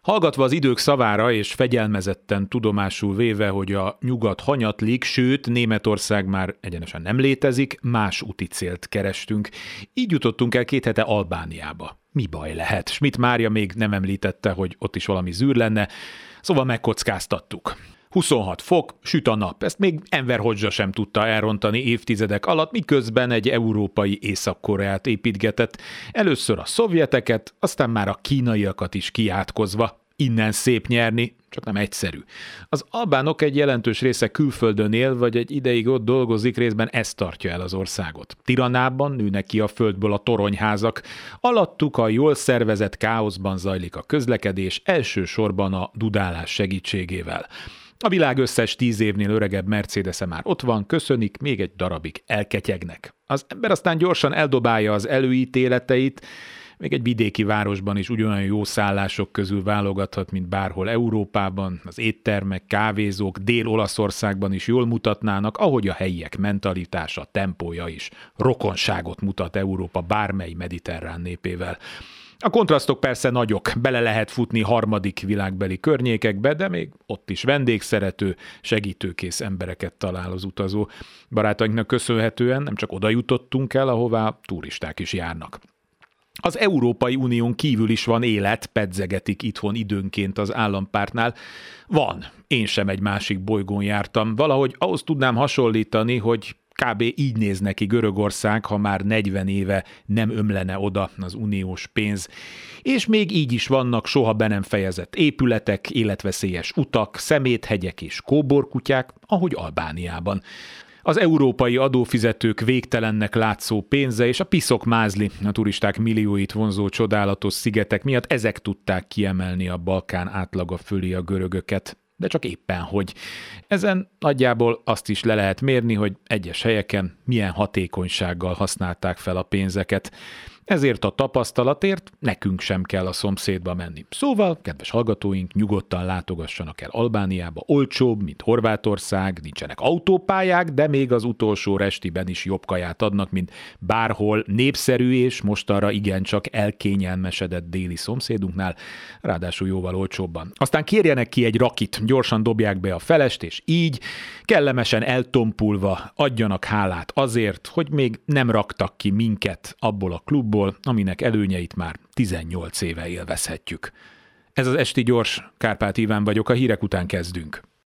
Hallgatva az idők szavára és fegyelmezetten tudomásul véve, hogy a nyugat hanyatlik, sőt Németország már egyenesen nem létezik, más úti célt kerestünk. Így jutottunk el két hete Albániába. Mi baj lehet? Schmidt Mária még nem említette, hogy ott is valami zűr lenne, szóval megkockáztattuk. 26 fok, süt a nap. Ezt még Enver Hodzsa sem tudta elrontani évtizedek alatt, miközben egy európai Észak-Koreát építgetett. Először a szovjeteket, aztán már a kínaiakat is kiátkozva. Innen szép nyerni, csak nem egyszerű. Az albánok egy jelentős része külföldön él, vagy egy ideig ott dolgozik, részben ez tartja el az országot. Tiranában nőnek ki a földből a toronyházak, alattuk a jól szervezett káoszban zajlik a közlekedés, elsősorban a dudálás segítségével. A világ összes tíz évnél öregebb mercedes már ott van, köszönik, még egy darabig elketyegnek. Az ember aztán gyorsan eldobálja az előítéleteit, még egy vidéki városban is ugyanolyan jó szállások közül válogathat, mint bárhol Európában, az éttermek, kávézók Dél-Olaszországban is jól mutatnának, ahogy a helyiek mentalitása, tempója is rokonságot mutat Európa bármely mediterrán népével. A kontrasztok persze nagyok, bele lehet futni harmadik világbeli környékekbe, de még ott is vendégszerető, segítőkész embereket talál az utazó. Barátainknak köszönhetően nem csak oda jutottunk el, ahová turisták is járnak. Az Európai Unión kívül is van élet, pedzegetik itthon időnként az állampártnál. Van, én sem egy másik bolygón jártam. Valahogy ahhoz tudnám hasonlítani, hogy kb. így néz neki Görögország, ha már 40 éve nem ömlene oda az uniós pénz. És még így is vannak soha be nem fejezett épületek, életveszélyes utak, szeméthegyek és kóborkutyák, ahogy Albániában. Az európai adófizetők végtelennek látszó pénze és a piszok mázli, a turisták millióit vonzó csodálatos szigetek miatt ezek tudták kiemelni a Balkán átlaga fölé a görögöket de csak éppen hogy. Ezen nagyjából azt is le lehet mérni, hogy egyes helyeken milyen hatékonysággal használták fel a pénzeket. Ezért a tapasztalatért nekünk sem kell a szomszédba menni. Szóval, kedves hallgatóink, nyugodtan látogassanak el Albániába, olcsóbb, mint Horvátország, nincsenek autópályák, de még az utolsó restiben is jobb kaját adnak, mint bárhol népszerű és mostanra igencsak elkényelmesedett déli szomszédunknál, ráadásul jóval olcsóbban. Aztán kérjenek ki egy rakit, gyorsan dobják be a felest, és így, kellemesen eltompulva adjanak hálát azért, hogy még nem raktak ki minket abból a klubból, dologból, aminek előnyeit már 18 éve élvezhetjük. Ez az Esti Gyors, Kárpát Iván vagyok, a hírek után kezdünk.